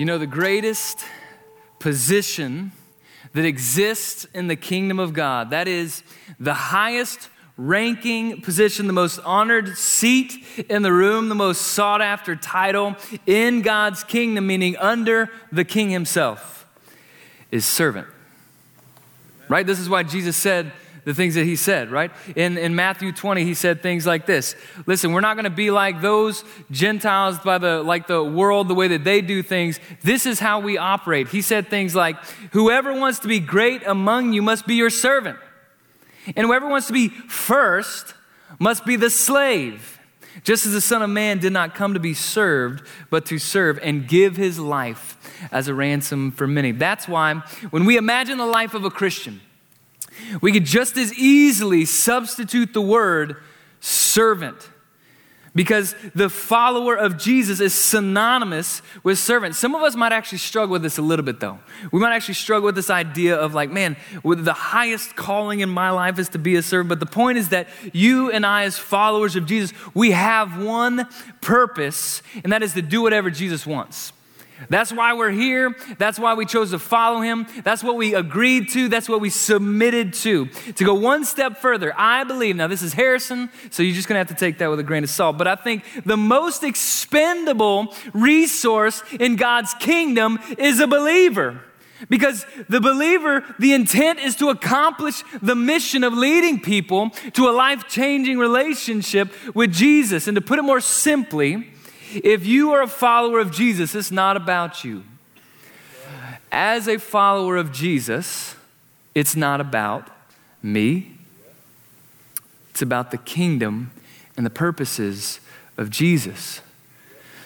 You know, the greatest position that exists in the kingdom of God, that is the highest ranking position, the most honored seat in the room, the most sought after title in God's kingdom, meaning under the king himself, is servant. Right? This is why Jesus said, the things that he said, right? In, in Matthew 20, he said things like this Listen, we're not going to be like those Gentiles by the, like the world, the way that they do things. This is how we operate. He said things like, Whoever wants to be great among you must be your servant. And whoever wants to be first must be the slave. Just as the Son of Man did not come to be served, but to serve and give his life as a ransom for many. That's why when we imagine the life of a Christian, we could just as easily substitute the word servant because the follower of Jesus is synonymous with servant. Some of us might actually struggle with this a little bit, though. We might actually struggle with this idea of, like, man, the highest calling in my life is to be a servant. But the point is that you and I, as followers of Jesus, we have one purpose, and that is to do whatever Jesus wants. That's why we're here. That's why we chose to follow him. That's what we agreed to. That's what we submitted to. To go one step further, I believe, now this is Harrison, so you're just going to have to take that with a grain of salt, but I think the most expendable resource in God's kingdom is a believer. Because the believer, the intent is to accomplish the mission of leading people to a life changing relationship with Jesus. And to put it more simply, if you are a follower of Jesus, it's not about you. As a follower of Jesus, it's not about me. It's about the kingdom and the purposes of Jesus.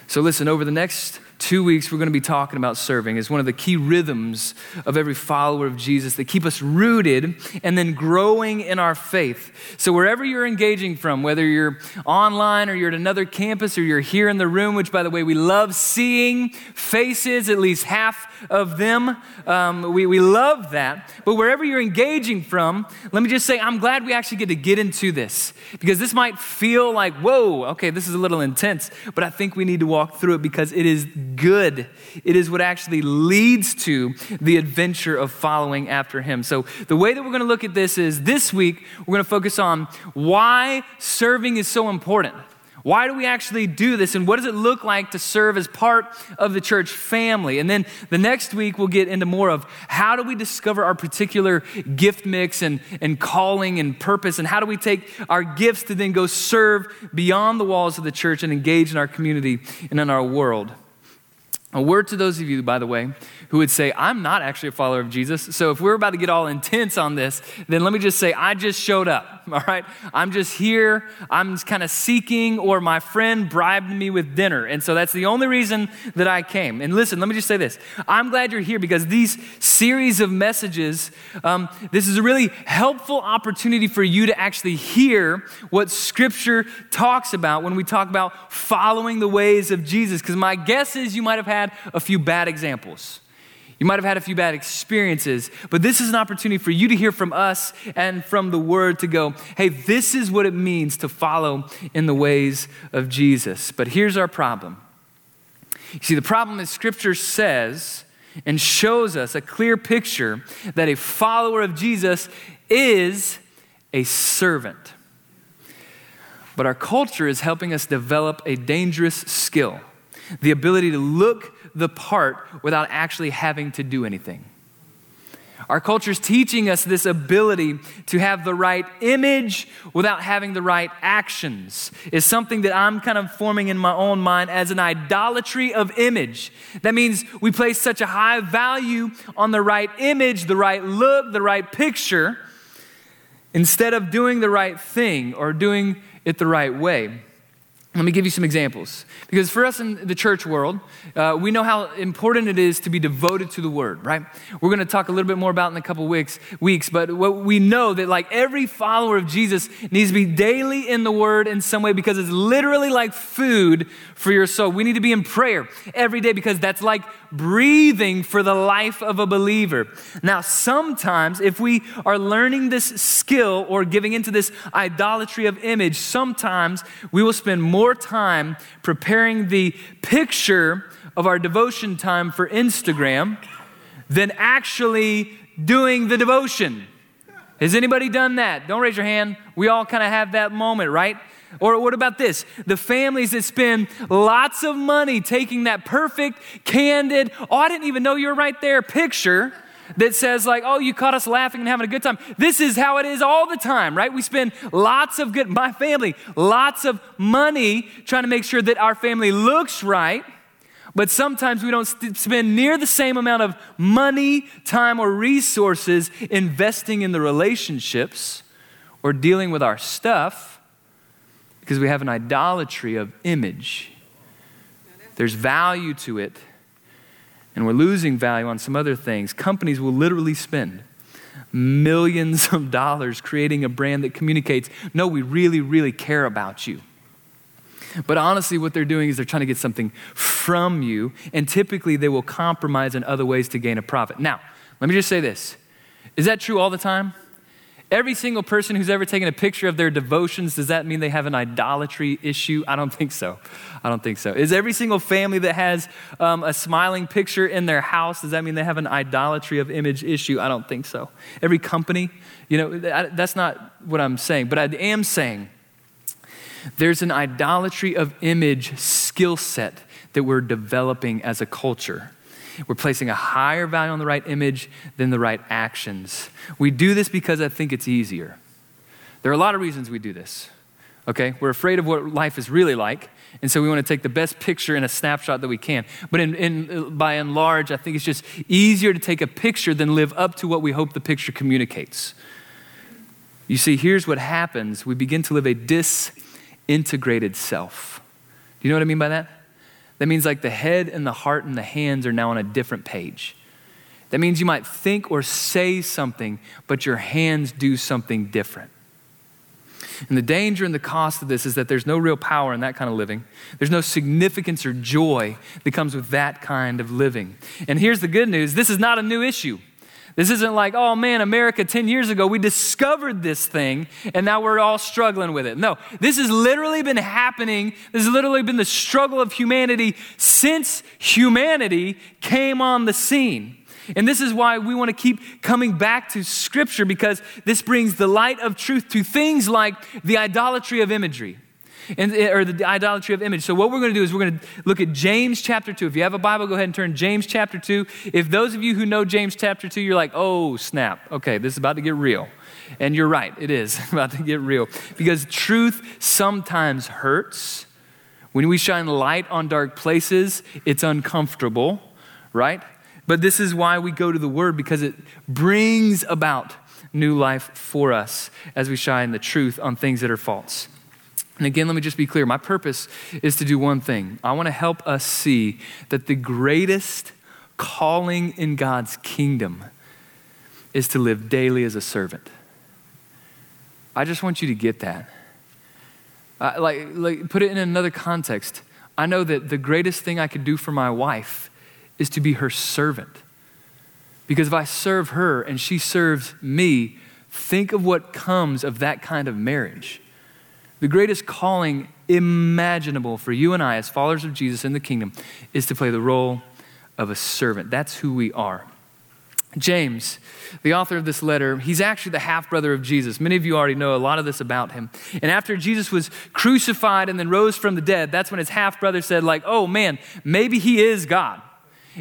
So, listen, over the next two weeks, we're going to be talking about serving as one of the key rhythms of every follower of Jesus that keep us rooted and then growing in our faith. So, wherever you're engaging from, whether you're online or you're at another campus or you're here in the room, which, by the way, we love seeing faces, at least half of them. Um, we, we love that. But wherever you're engaging from, let me just say, I'm glad we actually get to get into this because this might feel like, whoa, okay, this is a little intense, but I think we need to walk through it because it is good. It is what actually leads to the adventure of following after Him. So, the way that we're going to look at this is this week, we're going to focus on why serving is so important. Why do we actually do this? And what does it look like to serve as part of the church family? And then the next week, we'll get into more of how do we discover our particular gift mix and, and calling and purpose? And how do we take our gifts to then go serve beyond the walls of the church and engage in our community and in our world? A word to those of you, by the way, who would say, I'm not actually a follower of Jesus. So if we're about to get all intense on this, then let me just say, I just showed up, all right? I'm just here. I'm kind of seeking, or my friend bribed me with dinner. And so that's the only reason that I came. And listen, let me just say this I'm glad you're here because these series of messages, um, this is a really helpful opportunity for you to actually hear what Scripture talks about when we talk about following the ways of Jesus. Because my guess is you might have had a few bad examples. You might have had a few bad experiences, but this is an opportunity for you to hear from us and from the Word to go, hey, this is what it means to follow in the ways of Jesus. But here's our problem. You see, the problem is Scripture says and shows us a clear picture that a follower of Jesus is a servant. But our culture is helping us develop a dangerous skill the ability to look the part without actually having to do anything. Our culture is teaching us this ability to have the right image without having the right actions. Is something that I'm kind of forming in my own mind as an idolatry of image. That means we place such a high value on the right image, the right look, the right picture, instead of doing the right thing or doing it the right way. Let me give you some examples. Because for us in the church world, uh, we know how important it is to be devoted to the word, right? We're going to talk a little bit more about in a couple weeks, weeks, but what we know that like every follower of Jesus needs to be daily in the word in some way because it's literally like food for your soul. We need to be in prayer every day because that's like breathing for the life of a believer. Now, sometimes if we are learning this skill or giving into this idolatry of image, sometimes we will spend more time preparing the picture of our devotion time for Instagram than actually doing the devotion. Has anybody done that? Don't raise your hand. We all kind of have that moment, right? Or what about this? The families that spend lots of money taking that perfect, candid, oh, I didn't even know you were right there picture that says, like, oh, you caught us laughing and having a good time. This is how it is all the time, right? We spend lots of good, my family, lots of money trying to make sure that our family looks right. But sometimes we don't spend near the same amount of money, time, or resources investing in the relationships or dealing with our stuff because we have an idolatry of image. There's value to it, and we're losing value on some other things. Companies will literally spend millions of dollars creating a brand that communicates, no, we really, really care about you. But honestly, what they're doing is they're trying to get something from you, and typically they will compromise in other ways to gain a profit. Now, let me just say this Is that true all the time? Every single person who's ever taken a picture of their devotions, does that mean they have an idolatry issue? I don't think so. I don't think so. Is every single family that has um, a smiling picture in their house, does that mean they have an idolatry of image issue? I don't think so. Every company, you know, that's not what I'm saying. But I am saying there's an idolatry of image skill set that we're developing as a culture. We're placing a higher value on the right image than the right actions. We do this because I think it's easier. There are a lot of reasons we do this. Okay? We're afraid of what life is really like, and so we want to take the best picture in a snapshot that we can. But in, in, by and large, I think it's just easier to take a picture than live up to what we hope the picture communicates. You see, here's what happens we begin to live a disintegrated self. Do you know what I mean by that? That means like the head and the heart and the hands are now on a different page. That means you might think or say something, but your hands do something different. And the danger and the cost of this is that there's no real power in that kind of living. There's no significance or joy that comes with that kind of living. And here's the good news this is not a new issue. This isn't like, oh man, America 10 years ago, we discovered this thing and now we're all struggling with it. No, this has literally been happening. This has literally been the struggle of humanity since humanity came on the scene. And this is why we want to keep coming back to Scripture because this brings the light of truth to things like the idolatry of imagery and, or the idolatry of image. So, what we're going to do is we're going to look at James chapter 2. If you have a Bible, go ahead and turn James chapter 2. If those of you who know James chapter 2, you're like, oh, snap. Okay, this is about to get real. And you're right, it is about to get real. Because truth sometimes hurts. When we shine light on dark places, it's uncomfortable, right? But this is why we go to the Word, because it brings about new life for us as we shine the truth on things that are false. And again, let me just be clear. My purpose is to do one thing. I want to help us see that the greatest calling in God's kingdom is to live daily as a servant. I just want you to get that. Uh, like, like, put it in another context. I know that the greatest thing I could do for my wife is to be her servant. Because if I serve her and she serves me, think of what comes of that kind of marriage. The greatest calling imaginable for you and I as followers of Jesus in the kingdom is to play the role of a servant. That's who we are. James, the author of this letter, he's actually the half brother of Jesus. Many of you already know a lot of this about him. And after Jesus was crucified and then rose from the dead, that's when his half brother said, like, oh man, maybe he is God.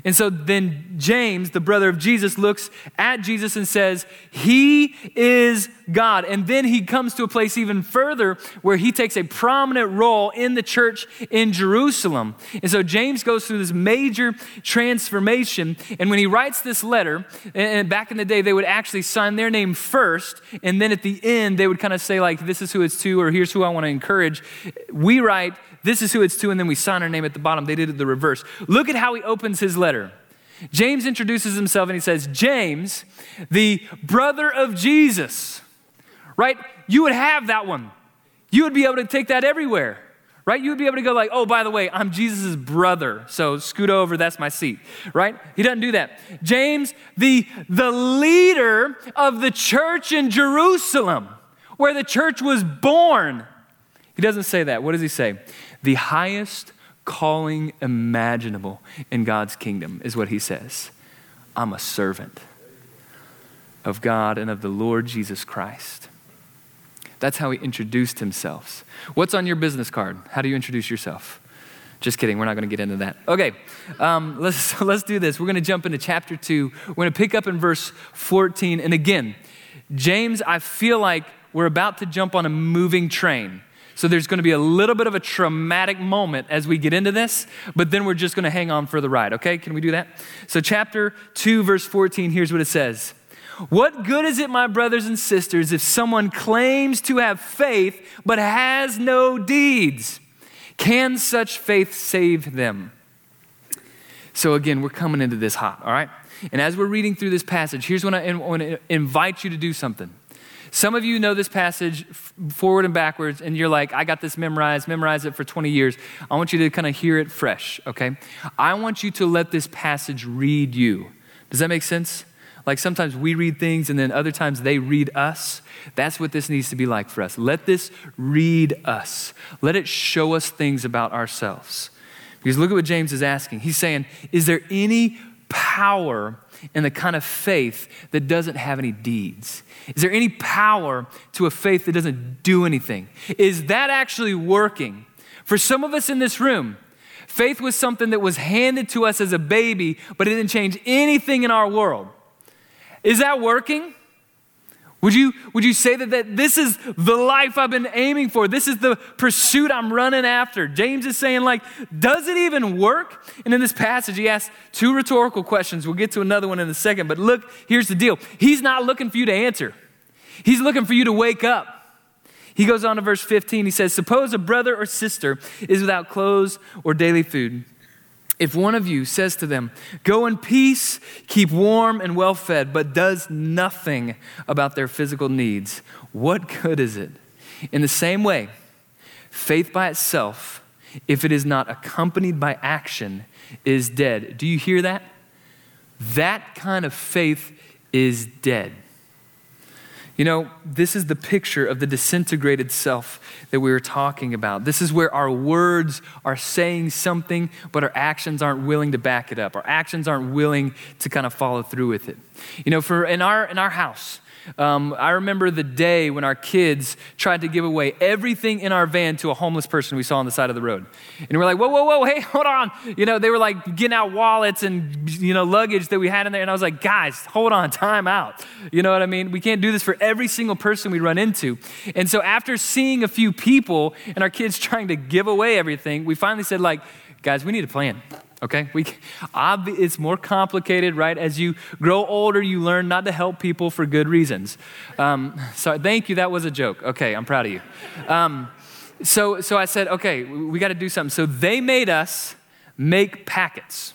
And so then James, the brother of Jesus, looks at Jesus and says, He is God. And then he comes to a place even further where he takes a prominent role in the church in Jerusalem. And so James goes through this major transformation. And when he writes this letter, and back in the day, they would actually sign their name first. And then at the end, they would kind of say, like, this is who it's to, or here's who I want to encourage. We write, this is who it's to, and then we sign our name at the bottom. They did it the reverse. Look at how he opens his letter. James introduces himself and he says, James, the brother of Jesus. Right? You would have that one. You would be able to take that everywhere. Right? You would be able to go like, oh, by the way, I'm Jesus' brother. So scoot over, that's my seat. Right? He doesn't do that. James, the, the leader of the church in Jerusalem, where the church was born. He doesn't say that. What does he say? the highest calling imaginable in God's kingdom, is what he says. I'm a servant of God and of the Lord Jesus Christ. That's how he introduced himself. What's on your business card? How do you introduce yourself? Just kidding, we're not going to get into that. Okay, um, let's, let's do this. We're going to jump into chapter 2. We're going to pick up in verse 14. And again, James, I feel like we're about to jump on a moving train. So there's going to be a little bit of a traumatic moment as we get into this, but then we're just going to hang on for the ride, okay? Can we do that? So, chapter 2, verse 14, here's what it says What good is it, my brothers and sisters, if someone claims to have faith but has no deeds? Can such faith save them? So, again, we're coming into this hot, all right? And as we're reading through this passage, here's when I want to invite you to do something. Some of you know this passage forward and backwards, and you're like, I got this memorized, memorize it for 20 years. I want you to kind of hear it fresh, okay? I want you to let this passage read you. Does that make sense? Like sometimes we read things and then other times they read us. That's what this needs to be like for us. Let this read us, let it show us things about ourselves. Because look at what James is asking. He's saying, Is there any power in the kind of faith that doesn't have any deeds? Is there any power to a faith that doesn't do anything? Is that actually working? For some of us in this room, faith was something that was handed to us as a baby, but it didn't change anything in our world. Is that working? Would you, would you say that, that this is the life I've been aiming for? This is the pursuit I'm running after? James is saying, like, does it even work? And in this passage, he asks two rhetorical questions. We'll get to another one in a second. But look, here's the deal He's not looking for you to answer, He's looking for you to wake up. He goes on to verse 15. He says, Suppose a brother or sister is without clothes or daily food. If one of you says to them, Go in peace, keep warm and well fed, but does nothing about their physical needs, what good is it? In the same way, faith by itself, if it is not accompanied by action, is dead. Do you hear that? That kind of faith is dead. You know, this is the picture of the disintegrated self that we were talking about. This is where our words are saying something, but our actions aren't willing to back it up. Our actions aren't willing to kind of follow through with it. You know, for in our in our house, um, I remember the day when our kids tried to give away everything in our van to a homeless person we saw on the side of the road. And we're like, whoa, whoa, whoa, hey, hold on. You know, they were like getting out wallets and, you know, luggage that we had in there. And I was like, guys, hold on, time out. You know what I mean? We can't do this for every single person we run into. And so after seeing a few people and our kids trying to give away everything, we finally said, like, guys, we need a plan okay? We, it's more complicated, right? As you grow older, you learn not to help people for good reasons. Um, so thank you, that was a joke. Okay, I'm proud of you. Um, so, so I said, okay, we got to do something. So they made us make packets.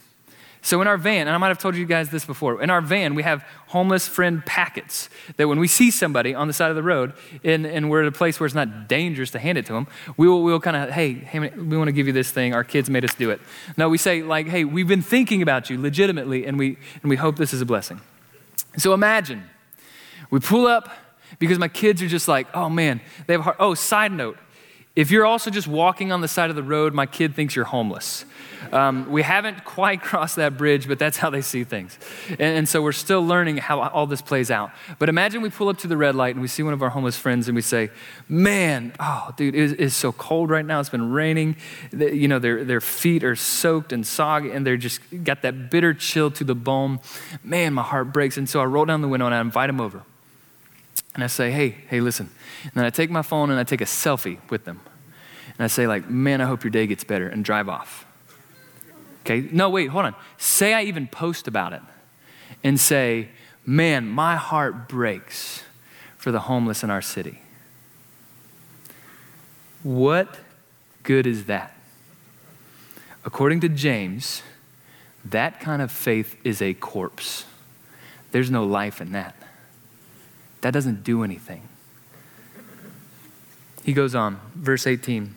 So in our van, and I might have told you guys this before, in our van we have homeless friend packets that when we see somebody on the side of the road and, and we're at a place where it's not dangerous to hand it to them, we will, we will kind of, hey, hey, we want to give you this thing. Our kids made us do it. No, we say like, hey, we've been thinking about you legitimately and we, and we hope this is a blessing. So imagine we pull up because my kids are just like, oh man, they have a heart. Oh, side note, if you're also just walking on the side of the road, my kid thinks you're homeless. Um, we haven't quite crossed that bridge, but that's how they see things. And, and, so we're still learning how all this plays out. But imagine we pull up to the red light and we see one of our homeless friends and we say, Man, oh, dude, it is so cold right now. It's been raining. You know, their, their feet are soaked and soggy and they're just got that bitter chill to the bone. Man, my heart breaks. And so I roll down the window and I invite them over. And I say, Hey, hey, listen. And then I take my phone and I take a selfie with them and I say, like, man, I hope your day gets better, and drive off. Okay? No, wait, hold on. Say I even post about it and say, man, my heart breaks for the homeless in our city. What good is that? According to James, that kind of faith is a corpse. There's no life in that. That doesn't do anything. He goes on, verse 18.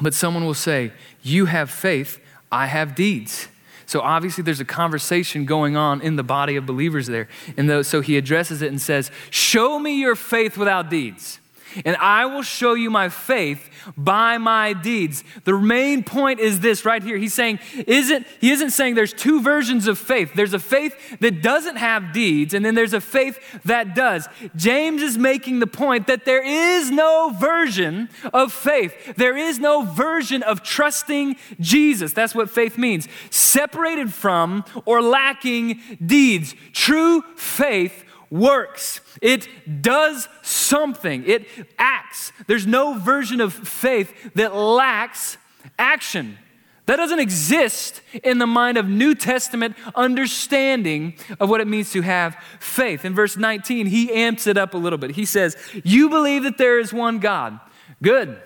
But someone will say, You have faith, I have deeds. So obviously, there's a conversation going on in the body of believers there. And so he addresses it and says, Show me your faith without deeds. And I will show you my faith by my deeds. The main point is this right here. He's saying, isn't, he isn't saying there's two versions of faith. There's a faith that doesn't have deeds, and then there's a faith that does. James is making the point that there is no version of faith. There is no version of trusting Jesus. That's what faith means. Separated from or lacking deeds. True faith works. It does something, it acts. There's no version of faith that lacks action. That doesn't exist in the mind of New Testament understanding of what it means to have faith. In verse 19, he amps it up a little bit. He says, You believe that there is one God. Good,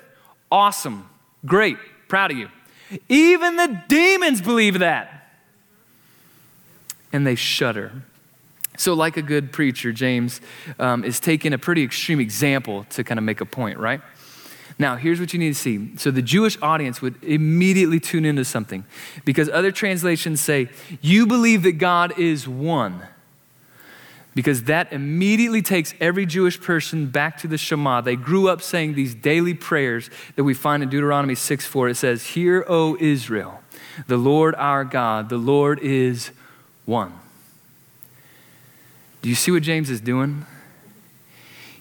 awesome, great, proud of you. Even the demons believe that. And they shudder. So, like a good preacher, James um, is taking a pretty extreme example to kind of make a point, right? Now, here's what you need to see. So, the Jewish audience would immediately tune into something because other translations say, You believe that God is one. Because that immediately takes every Jewish person back to the Shema. They grew up saying these daily prayers that we find in Deuteronomy 6 4. It says, Hear, O Israel, the Lord our God, the Lord is one. Do you see what James is doing?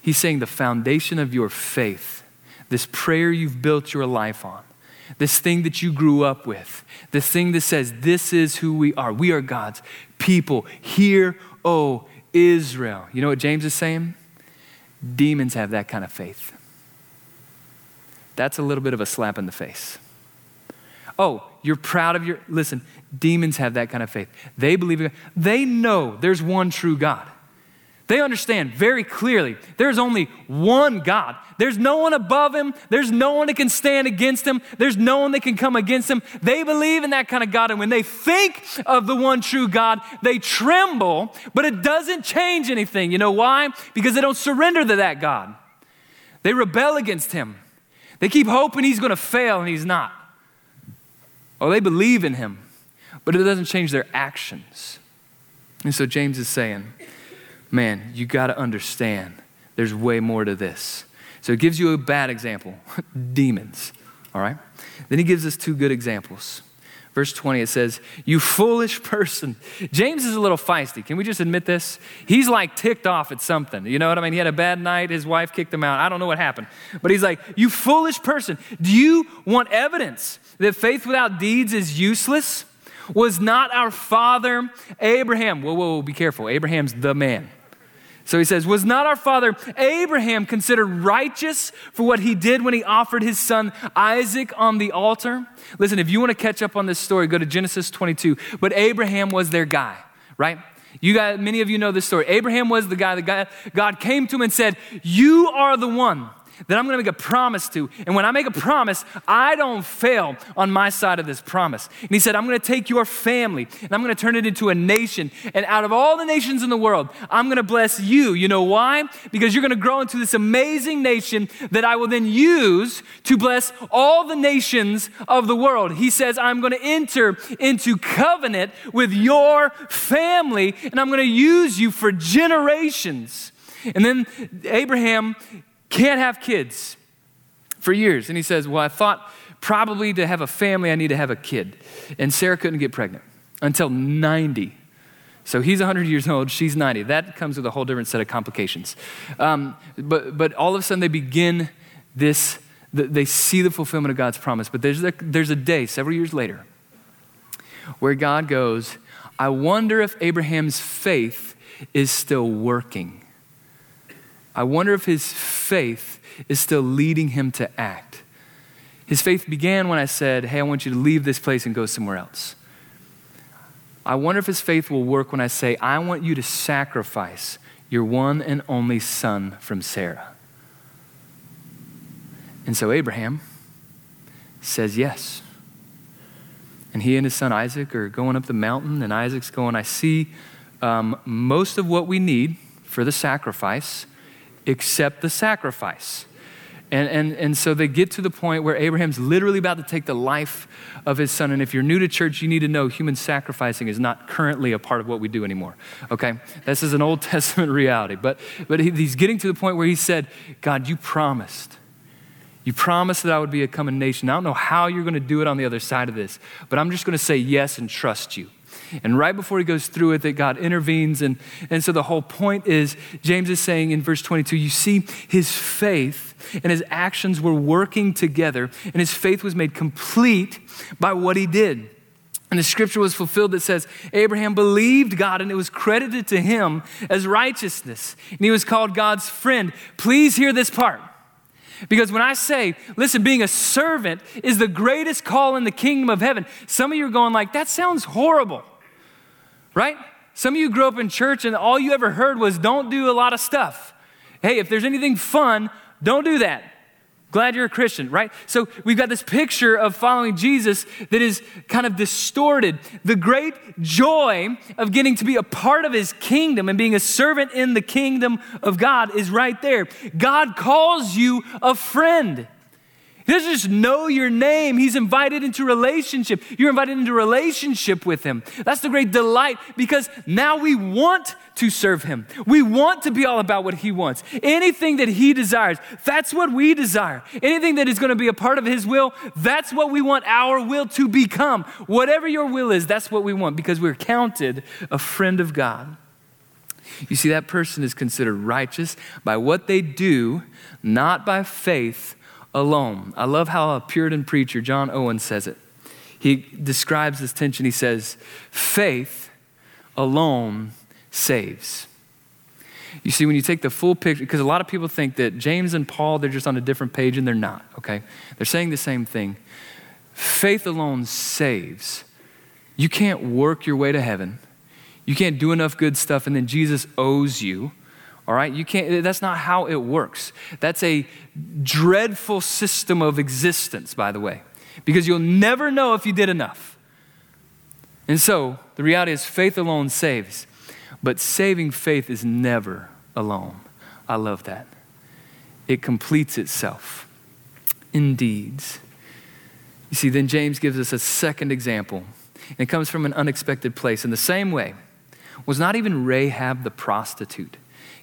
He's saying the foundation of your faith, this prayer you've built your life on, this thing that you grew up with, this thing that says, This is who we are. We are God's people. Hear, O Israel. You know what James is saying? Demons have that kind of faith. That's a little bit of a slap in the face. Oh, you're proud of your, listen, demons have that kind of faith. They believe, they know there's one true God. They understand very clearly there's only one God. There's no one above him. There's no one that can stand against him. There's no one that can come against him. They believe in that kind of God. And when they think of the one true God, they tremble, but it doesn't change anything. You know why? Because they don't surrender to that God. They rebel against him. They keep hoping he's going to fail and he's not. Oh, they believe in him, but it doesn't change their actions. And so James is saying, man, you got to understand there's way more to this. So it gives you a bad example demons, all right? Then he gives us two good examples. Verse 20, it says, You foolish person. James is a little feisty. Can we just admit this? He's like ticked off at something. You know what I mean? He had a bad night. His wife kicked him out. I don't know what happened. But he's like, You foolish person. Do you want evidence that faith without deeds is useless? Was not our father Abraham? Whoa, whoa, whoa, be careful. Abraham's the man. So he says, Was not our father Abraham considered righteous for what he did when he offered his son Isaac on the altar? Listen, if you want to catch up on this story, go to Genesis 22. But Abraham was their guy, right? You guys, many of you know this story. Abraham was the guy that God, God came to him and said, You are the one that I'm to make a promise to. And when I make a promise, I don't fail on my side of this promise. And he said, I'm to take your family and I'm to turn it into a nation. And out of all the nations in the world, I'm to bless you. You know why? Because you're to grow into this amazing nation that I will then use to bless all the nations of the world. He says, I'm to enter into covenant with your family and I'm to use you for generations. And then Abraham can't have kids for years. And he says, Well, I thought probably to have a family, I need to have a kid. And Sarah couldn't get pregnant until 90. So he's 100 years old, she's 90. That comes with a whole different set of complications. Um, but, but all of a sudden, they begin this, they see the fulfillment of God's promise. But there's a, there's a day, several years later, where God goes, I wonder if Abraham's faith is still working. I wonder if his faith is still leading him to act. His faith began when I said, Hey, I want you to leave this place and go somewhere else. I wonder if his faith will work when I say, I want you to sacrifice your one and only son from Sarah. And so Abraham says yes. And he and his son Isaac are going up the mountain, and Isaac's going, I see um, most of what we need for the sacrifice accept the sacrifice. And, and, and so they get to the point where Abraham's literally about to take the life of his son. And if you're new to church, you need to know human sacrificing is not currently a part of what we do anymore. Okay? This is an Old Testament reality. But, but he, he's getting to the point where he said, God, you promised. You promised that I would be a coming nation. I don't know how you're going to do it on the other side of this, but I'm just going to say yes and trust you. And right before he goes through it, that God intervenes. And, and so the whole point is, James is saying in verse 22, you see his faith and his actions were working together, and his faith was made complete by what he did. And the scripture was fulfilled that says, Abraham believed God and it was credited to him as righteousness. And he was called God's friend. Please hear this part. Because when I say, listen, being a servant is the greatest call in the kingdom of heaven, some of you are going like, that sounds horrible right? Some of you grew up in church and all you ever heard was don't do a lot of stuff. Hey, if there's anything fun, don't do that. Glad you're a Christian, right? So we've got this picture of following Jesus that is kind of distorted. The great joy of getting to be a part of his kingdom and being a servant in the kingdom of God is right there. God calls you a friend. He doesn't just know your name, He's invited into relationship. You're invited into relationship with Him. That's the great delight because now we want to serve Him. We want to be all about what He wants. Anything that He desires, that's what we desire. Anything that is going to be a part of His will, that's what we want our will to become. Whatever your will is, that's what we want because we're counted a friend of God. You see, that person is considered righteous by what they do, not by faith alone. I love how a Puritan preacher, John Owen, says it. He describes this tension. He says, faith alone saves. You see, when you take the full picture, because a lot of people think that James and Paul, they're just on a different page, and they're not, okay? They're saying the same thing. Faith alone saves. You can't work your way to heaven. You can't do enough good stuff, and then Jesus owes you all right? You can't, that's not how it works. That's a dreadful system of existence, by the way, because you'll never know if you did enough. And so, the reality is faith alone saves, but saving faith is never alone. I love that. It completes itself in deeds. You see, then James gives us a second example, and it comes from an unexpected place. In the same way, was not even Rahab the prostitute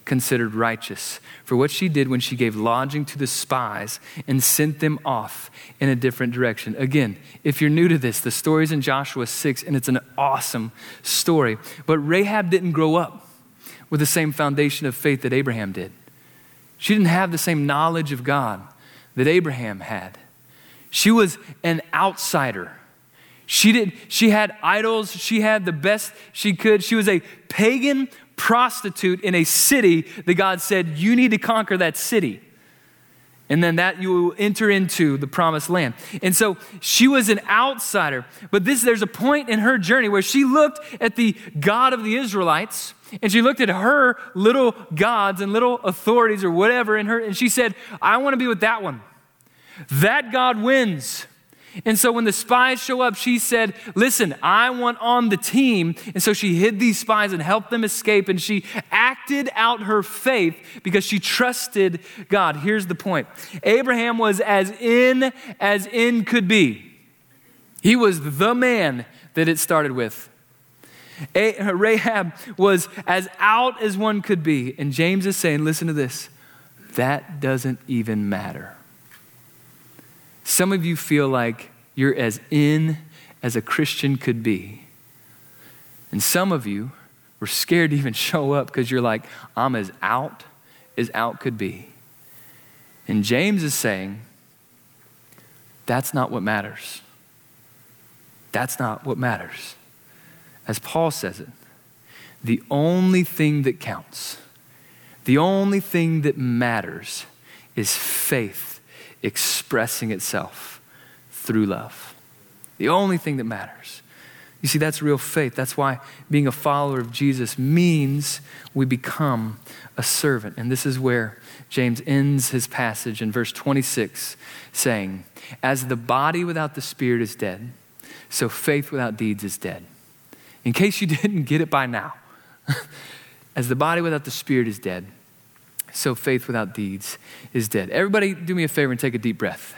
considered righteous for what she did when she gave lodging to the spies and sent them off in a different direction. Again, if you're new to this, the story's in Joshua 6, and it's an awesome story. But Rahab didn't grow up with the same foundation of faith that Abraham did. She didn't have the same knowledge of God that Abraham had. She was an outsider. She did she had idols, she had the best she could. She was a pagan prostitute in a city that God said, You need to conquer that city. And then that you will enter into the promised land. And so she was an outsider. But this, there's a point in her journey where she looked at the God of the Israelites and she looked at her little gods and little authorities or whatever in her, and she said, I want to be with that one. That God wins. And so when the spies show up, she said, Listen, I want on the team. And so she hid these spies and helped them escape. And she acted out her faith because she trusted God. Here's the point Abraham was as in as in could be. He was the man that it started with. A- Rahab was as out as one could be. And James is saying, Listen to this that doesn't even matter. Some of you feel like you're as in as a Christian could be. And some of you were scared to even show up because you're like, I'm as out as out could be. And James is saying, that's not what matters. That's not what matters. As Paul says it, the only thing that counts, the only thing that matters is faith expressing itself through love. The only thing that matters. You see, that's real faith. That's why being a follower of Jesus means we become a servant. And this is where James ends his passage in verse 26, saying, As the body without the spirit is dead, so faith without deeds is dead. In case you didn't get it by now, as the body without the spirit is dead, So faith without deeds is dead. Everybody, do me a favor and take a deep breath.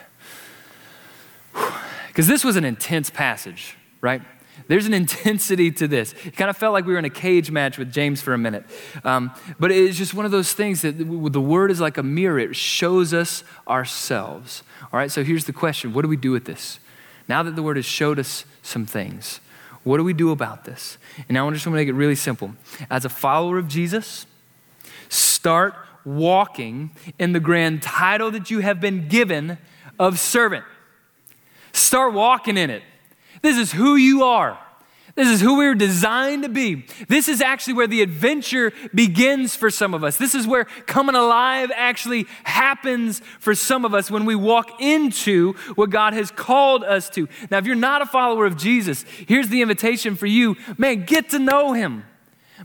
Because this was an intense passage, right? There's an intensity to this. It kind of felt like we were in a cage match with James for a minute. Um, but it's just one of those things that the word is like a mirror, it shows us ourselves. All right, so here's the question What do we do with this? Now that the word has showed us some things, what do we do about this? And now I just want to make it really simple. As a follower of Jesus, start walking in the grand title that you have been given of servant. Start walking in it. This is who you are. This is who we were designed to be. This is actually where the adventure begins for some of us. This is where coming alive actually happens for some of us when we walk into what God has called us to. Now, if you're not a follower of Jesus, here's the invitation for you man, get to know him.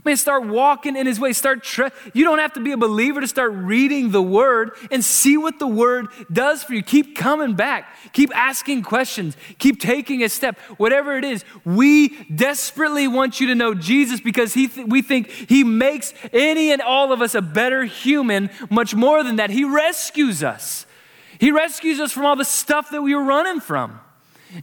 Man, start walking in his way. Start. You don't have to be a believer to start reading the word and see what the word does for you. Keep coming back. Keep asking questions. Keep taking a step. Whatever it is, we desperately want you to know Jesus because he th- we think he makes any and all of us a better human. Much more than that, he rescues us. He rescues us from all the stuff that we were running from.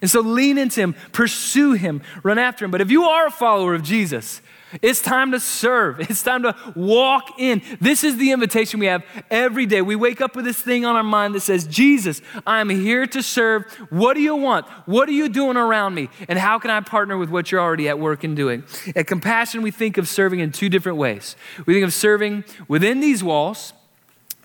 And so lean into him, pursue him, run after him. But if you are a follower of Jesus, it's time to serve. It's time to walk in. This is the invitation we have every day. We wake up with this thing on our mind that says, Jesus, I'm here to serve. What do you want? What are you doing around me? And how can I partner with what you're already at work and doing? At Compassion, we think of serving in two different ways. We think of serving within these walls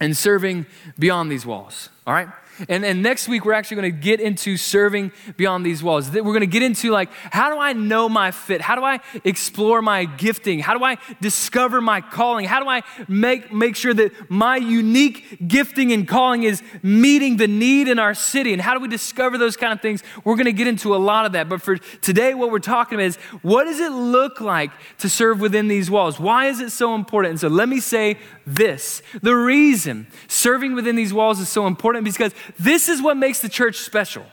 and serving beyond these walls. All right? And, and next week, we're actually going to get into serving beyond these walls. We're going to get into, like, how do I know my fit? How do I explore my gifting? How do I discover my calling? How do I make, make sure that my unique gifting and calling is meeting the need in our city? And how do we discover those kind of things? We're going to get into a lot of that. But for today, what we're talking about is what does it look like to serve within these walls? Why is it so important? And so let me say this the reason serving within these walls is so important because this is what makes the church special.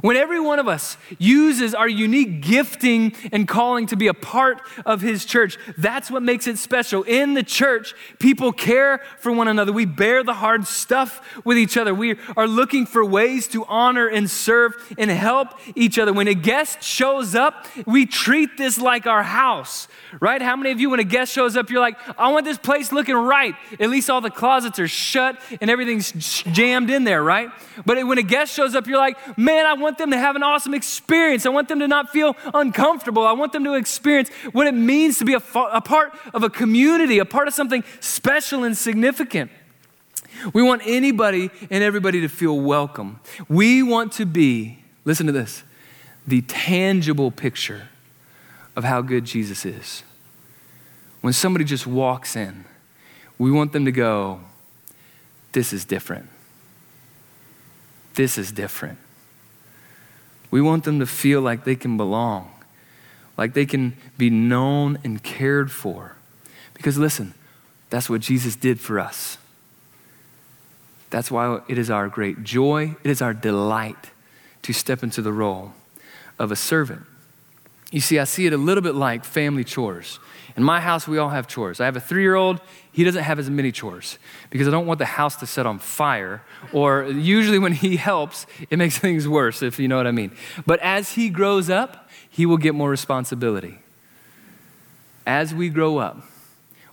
When every one of us uses our unique gifting and calling to be a part of His church, that's what makes it special. In the church, people care for one another. We bear the hard stuff with each other. We are looking for ways to honor and serve and help each other. When a guest shows up, we treat this like our house, right? How many of you, when a guest shows up, you're like, I want this place looking right? At least all the closets are shut and everything's jammed in there, right? But when a guest shows up, you're like, man, I want want them to have an awesome experience. I want them to not feel uncomfortable. I want them to experience what it means to be a, a part of a community, a part of something special and significant. We want anybody and everybody to feel welcome. We want to be, listen to this, the tangible picture of how good Jesus is. When somebody just walks in, we want them to go, This is different. This is different. We want them to feel like they can belong, like they can be known and cared for. Because listen, that's what Jesus did for us. That's why it is our great joy, it is our delight to step into the role of a servant. You see, I see it a little bit like family chores. In my house, we all have chores. I have a three year old, he doesn't have as many chores because I don't want the house to set on fire. Or usually, when he helps, it makes things worse, if you know what I mean. But as he grows up, he will get more responsibility. As we grow up,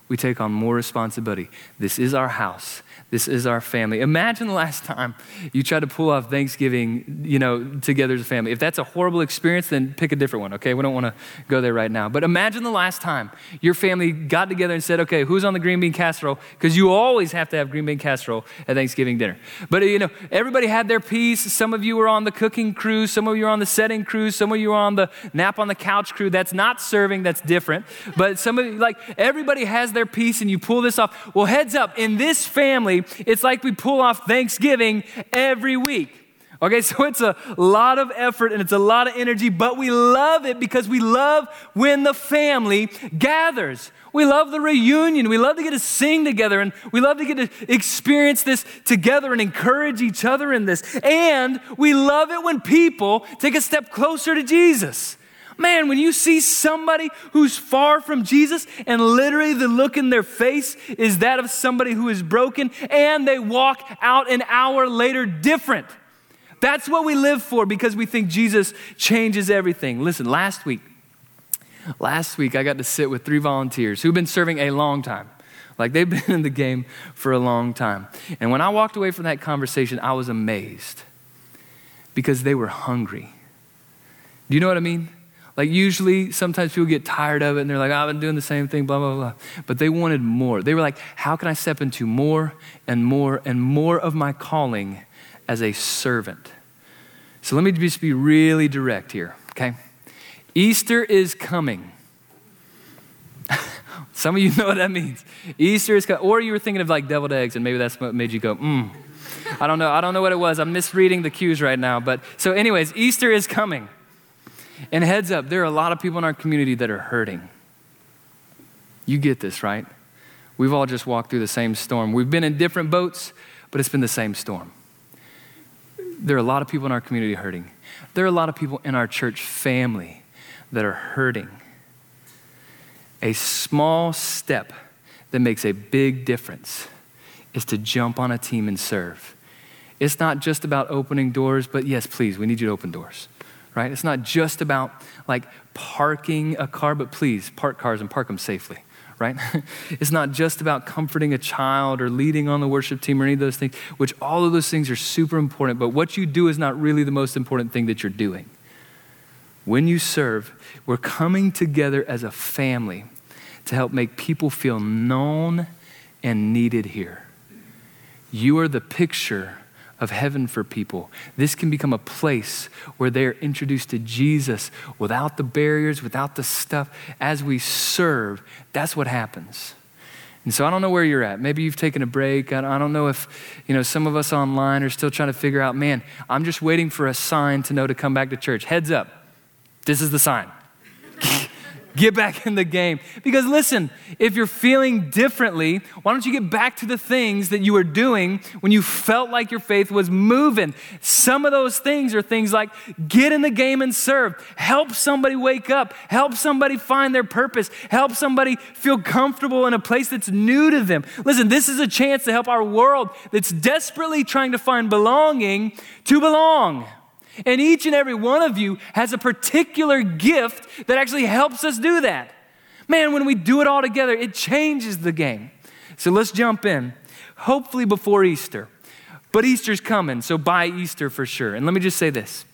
we take on more responsibility. This is our house. This is our family. Imagine the last time you tried to pull off Thanksgiving, you know, together as a family. If that's a horrible experience, then pick a different one, okay? We don't want to go there right now. But imagine the last time your family got together and said, okay, who's on the green bean casserole? Because you always have to have green bean casserole at Thanksgiving dinner. But, you know, everybody had their piece. Some of you were on the cooking crew. Some of you were on the setting crew. Some of you were on the nap on the couch crew. That's not serving, that's different. But some of you, like, everybody has their piece and you pull this off. Well, heads up, in this family, it's like we pull off Thanksgiving every week. Okay, so it's a lot of effort and it's a lot of energy, but we love it because we love when the family gathers. We love the reunion. We love to get to sing together and we love to get to experience this together and encourage each other in this. And we love it when people take a step closer to Jesus. Man, when you see somebody who's far from Jesus and literally the look in their face is that of somebody who is broken and they walk out an hour later different. That's what we live for because we think Jesus changes everything. Listen, last week, last week I got to sit with three volunteers who've been serving a long time. Like they've been in the game for a long time. And when I walked away from that conversation, I was amazed because they were hungry. Do you know what I mean? Like, usually, sometimes people get tired of it and they're like, oh, I've been doing the same thing, blah, blah, blah. But they wanted more. They were like, how can I step into more and more and more of my calling as a servant? So let me just be really direct here, okay? Easter is coming. Some of you know what that means. Easter is coming. Or you were thinking of like deviled eggs, and maybe that's what made you go, mm. I don't know. I don't know what it was. I'm misreading the cues right now. But so, anyways, Easter is coming. And heads up, there are a lot of people in our community that are hurting. You get this, right? We've all just walked through the same storm. We've been in different boats, but it's been the same storm. There are a lot of people in our community hurting. There are a lot of people in our church family that are hurting. A small step that makes a big difference is to jump on a team and serve. It's not just about opening doors, but yes, please, we need you to open doors right? It's not just about like parking a car, but please park cars and park them safely, right? it's not just about comforting a child or leading on the worship team or any of those things, which all of those things are super important, but what you do is not really the most important thing that you're doing. When you serve, we're coming together as a family to help make people feel known and needed here. You are the picture of heaven for people. This can become a place where they're introduced to Jesus without the barriers, without the stuff. As we serve, that's what happens. And so I don't know where you're at. Maybe you've taken a break. I don't know if, you know, some of us online are still trying to figure out, man, I'm just waiting for a sign to know to come back to church. Heads up. This is the sign. Get back in the game. Because listen, if you're feeling differently, why don't you get back to the things that you were doing when you felt like your faith was moving? Some of those things are things like get in the game and serve, help somebody wake up, help somebody find their purpose, help somebody feel comfortable in a place that's new to them. Listen, this is a chance to help our world that's desperately trying to find belonging to belong. And each and every one of you has a particular gift that actually helps us do that. Man, when we do it all together, it changes the game. So let's jump in, hopefully before Easter. But Easter's coming, so by Easter for sure. And let me just say this.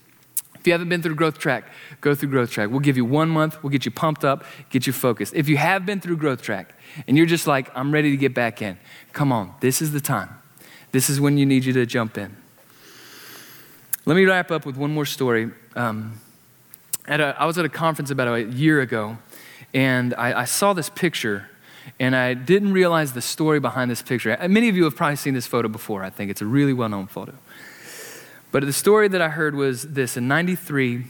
If you haven't been through Growth Track, go through Growth Track. We'll give you one month, we'll get you pumped up, get you focused. If you have been through Growth Track and you're just like, I'm ready to get back in, come on, this is the time. This is when you need you to jump in. Let me wrap up with one more story. Um, at a, I was at a conference about a year ago, and I, I saw this picture, and I didn't realize the story behind this picture. Many of you have probably seen this photo before, I think. It's a really well known photo. But the story that I heard was this in 93,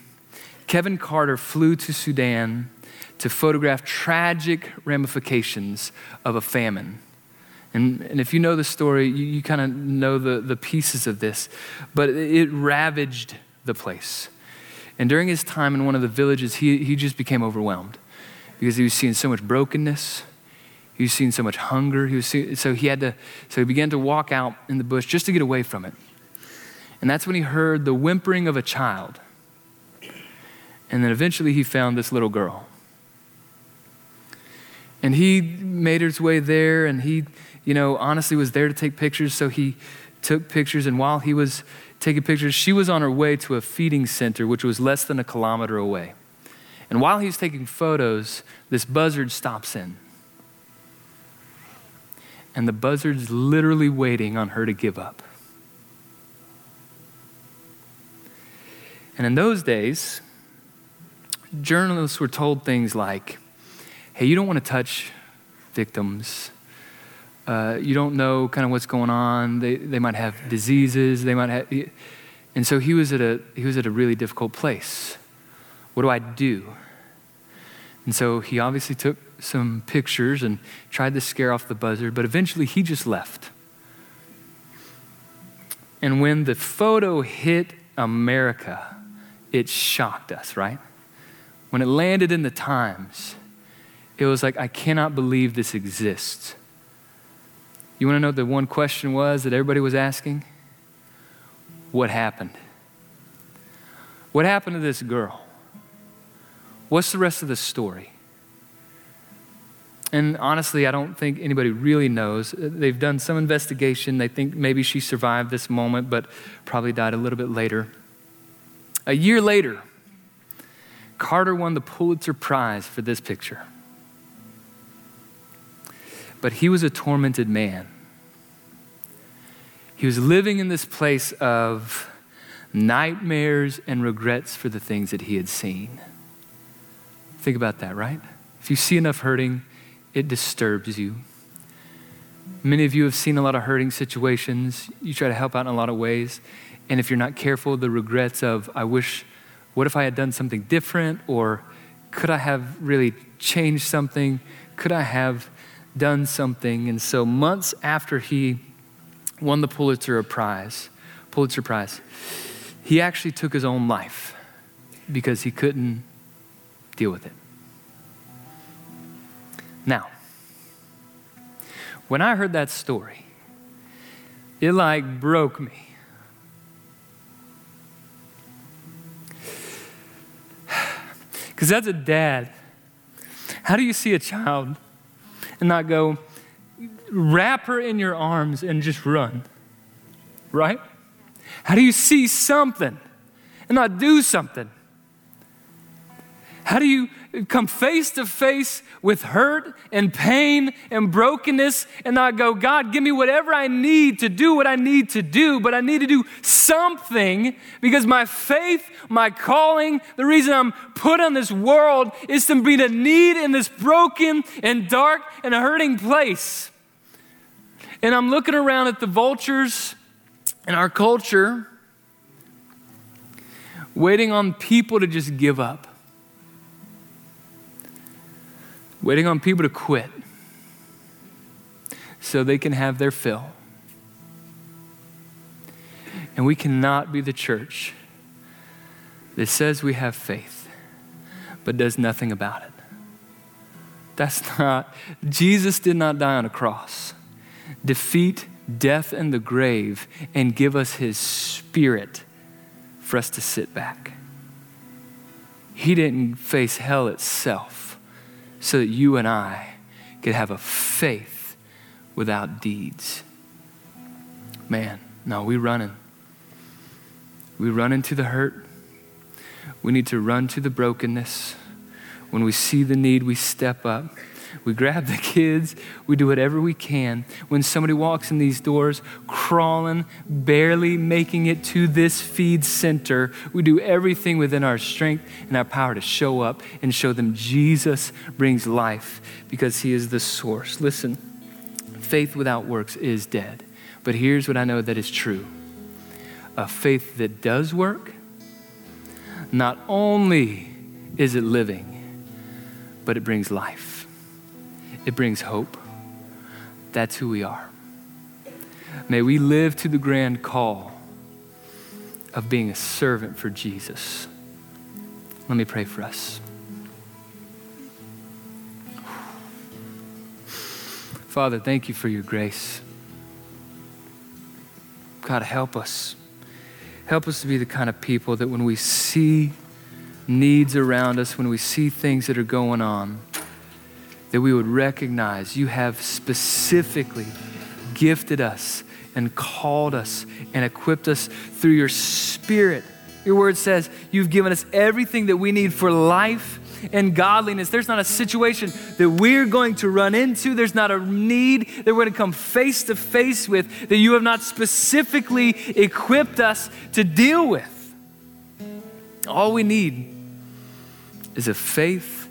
Kevin Carter flew to Sudan to photograph tragic ramifications of a famine. And, and if you know the story, you, you kind of know the, the pieces of this. But it, ravaged the place. And during his time in one of the villages, he, he just became overwhelmed because he was seeing so much brokenness. He was seeing so much hunger. He was seeing, so he had to, so he began to walk out in the bush just to get away from it. And that's when he heard the whimpering of a child. And then eventually he found this little girl. And he made his way there and he you know, honestly was there to take pictures, so he took pictures. And while he was taking pictures, she was on her way to a feeding center, which was less than a kilometer away. And while he's taking photos, this buzzard stops in. And the buzzard's literally waiting on her to give up. And in those days, journalists were told things like, hey, you don't want to touch victims uh, you don't know kind of what's going on. They, they might have diseases. They might have, and so he was at a he was at a really difficult place. What do I do? And so he obviously took some pictures and tried to scare off the buzzard, but eventually he just left. And when the photo hit America, it shocked us, right? when it landed in the Times, it was like, I cannot believe this exists. You want to know the one question was that everybody was asking? What happened? What happened to this girl? What's the rest of the story? And honestly, I don't think anybody really knows. Uh, they've done some investigation. They think maybe she survived this moment, but probably died a little bit later. A year later, Carter won the Pulitzer Prize for this picture. But he was a tormented man. He was living in this place of nightmares and regrets for the things that he had seen. Think about that, right? If you see enough hurting, it disturbs you. Many of you have seen a lot of hurting situations. You try to help out in a lot of ways. And if you're not careful, the regrets of, I wish, what if I had done something different? Or could I have really changed something? Could I have done something? And so, months after he won the Pulitzer Prize, Pulitzer Prize, he actually took his own life because he couldn't deal with it. Now, when I heard that story, it like broke me. Because as a dad, how do you see a child and not go, wrap her in your arms and just run? Right? How do you see something and not do something? How do you come face to face with hurt and pain and brokenness and not go, God, give me whatever I need to do what I need to do, but I need to do something because my faith, my calling, the reason I'm put on this world is to meet a need in this broken and dark and hurting place. And I'm looking around at the vultures in our culture, waiting on people to just give up waiting on people to quit so they can have their fill. And we cannot be the church that says we have faith but does nothing about it. That's not, Jesus did not die on a cross, defeat death and the grave, and give us his spirit for us to sit back. He didn't face hell itself so that you and I could have a faith without deeds. Man, no, we running. We run into the hurt. We need to run to the brokenness. When we see the need, we step up. We grab the kids. We do whatever we can. When somebody walks in these doors, crawling, barely making it to this feed center, we do everything within our strength and our power to show up and show them Jesus brings life because he is the source. Listen, faith without works is dead. But here's what I know that is true a faith that does work, not only is it living, but it brings life it brings hope. That's who we are. May we live to the grand call of being a servant for Jesus. Let me pray for us. Father, thank you for your grace. God, help us. Help us to be the kind of people that when we see needs around us, when we see things that are going on, that we would recognize you have specifically gifted us and called us and equipped us through your spirit. Your word says you've given us everything that we need for life and godliness. There's not a situation that we're going to run into, there's not a need that we're going to come face to face with that you have not specifically equipped us to deal with. All we need is a faith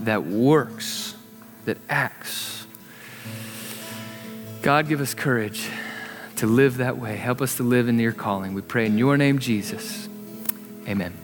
that works that acts. God, give us courage to live that way. Help us to live in your calling. We pray in your name, Jesus. Amen.